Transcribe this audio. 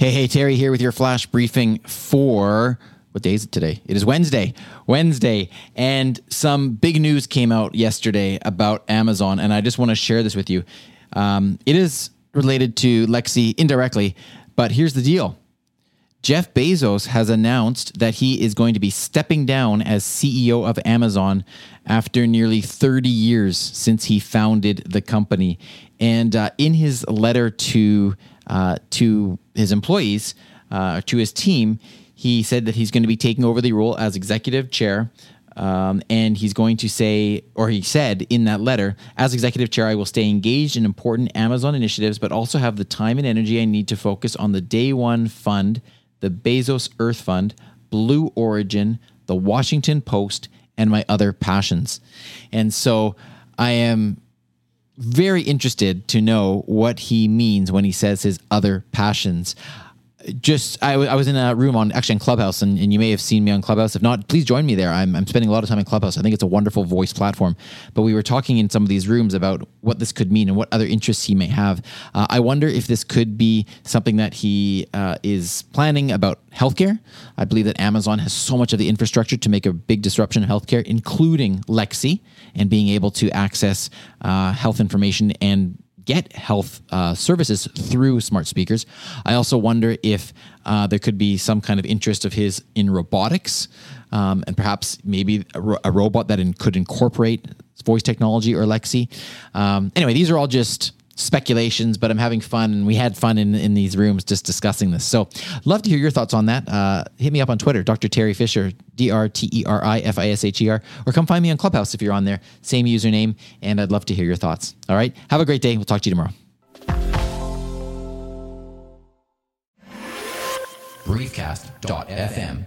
Hey, hey, Teri here with your flash briefing for what day is it today? It is Wednesday. Wednesday. And some big news came out yesterday about Amazon, and I just want to share this with you. Um, it is related to Alexa indirectly, but here's the deal Jeff Bezos has announced that he is going to be stepping down as CEO of Amazon after nearly 30 years since he founded the company. And uh, in his letter to uh, to his employees, uh, to his team, he said that he's going to be taking over the role as executive chair. Um, and he's going to say, or he said in that letter, as executive chair, I will stay engaged in important Amazon initiatives, but also have the time and energy I need to focus on the Day One Fund, the Bezos Earth Fund, Blue Origin, the Washington Post, and my other passions. And so I am very interested to know what he means when he says his other passions. Just, I, w- I was in a room on actually in Clubhouse, and, and you may have seen me on Clubhouse. If not, please join me there. I'm, I'm spending a lot of time in Clubhouse. I think it's a wonderful voice platform. But we were talking in some of these rooms about what this could mean and what other interests he may have. Uh, I wonder if this could be something that he uh, is planning about healthcare. I believe that Amazon has so much of the infrastructure to make a big disruption in healthcare, including Alexa and being able to access uh, health information and get health uh, services through smart speakers. I also wonder if uh, there could be some kind of interest of his in robotics um, and perhaps maybe a, ro- a robot that in, could incorporate voice technology or Alexa. Um, anyway, these are all just speculations, but I'm having fun, and we had fun in in these rooms just discussing this. So, love to hear your thoughts on that. Uh, hit me up on Twitter, Dr. Teri Fisher, D R T E R I F I S H E R, or come find me on Clubhouse if you're on there. Same username, and I'd love to hear your thoughts. All right, have a great day. We'll talk to you tomorrow. briefcast.fm